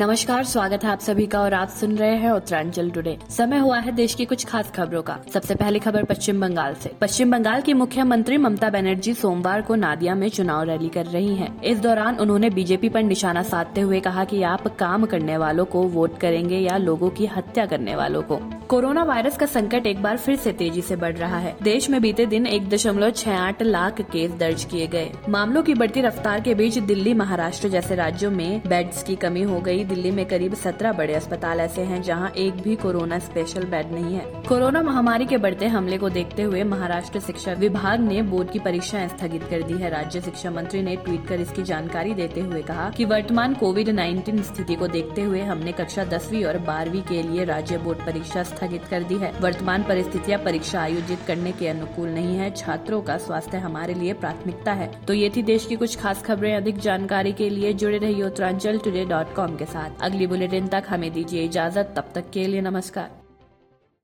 नमस्कार, स्वागत है आप सभी का और आप सुन रहे हैं उत्तरांचल टुडे। समय हुआ है देश की कुछ खास खबरों का। सबसे पहली खबर पश्चिम बंगाल से। पश्चिम बंगाल की मुख्यमंत्री ममता बनर्जी सोमवार को नादिया में चुनाव रैली कर रही हैं। इस दौरान उन्होंने बीजेपी पर निशाना साधते हुए कहा कि आप काम करने वालों को वोट करेंगे या लोगों की हत्या करने वालों को। कोरोना वायरस का संकट एक बार फिर से तेज़ी से बढ़ रहा है। देश में बीते दिन एक दशमलव छह आठ लाख केस दर्ज किए गए। मामलों की बढ़ती रफ्तार के बीच दिल्ली, महाराष्ट्र जैसे राज्यों में बेड्स की कमी हो गई। दिल्ली में करीब सत्रह बड़े अस्पताल ऐसे हैं जहाँ एक भी कोरोना स्पेशल बेड नहीं है। कोरोना महामारी के बढ़ते हमले को देखते हुए महाराष्ट्र शिक्षा विभाग ने बोर्ड की परीक्षाएँ स्थगित कर दी है। राज्य शिक्षा मंत्री ने ट्वीट कर इसकी जानकारी देते हुए कहा कि वर्तमान कोविड 19 स्थिति को देखते हुए हमने कक्षा दसवीं और बारहवीं के लिए राज्य बोर्ड परीक्षा स्थगित कर दी है। वर्तमान परिस्थितियाँ परीक्षा आयोजित करने के अनुकूल नहीं है। छात्रों का स्वास्थ्य हमारे लिए प्राथमिकता है। तो ये थी देश की कुछ खास खबरें। अधिक जानकारी के लिए जुड़े रहिए उत्तरांचल टुडे डॉट कॉम के साथ। अगली बुलेटिन तक हमें दीजिए इजाज़त। तब तक के लिए नमस्कार।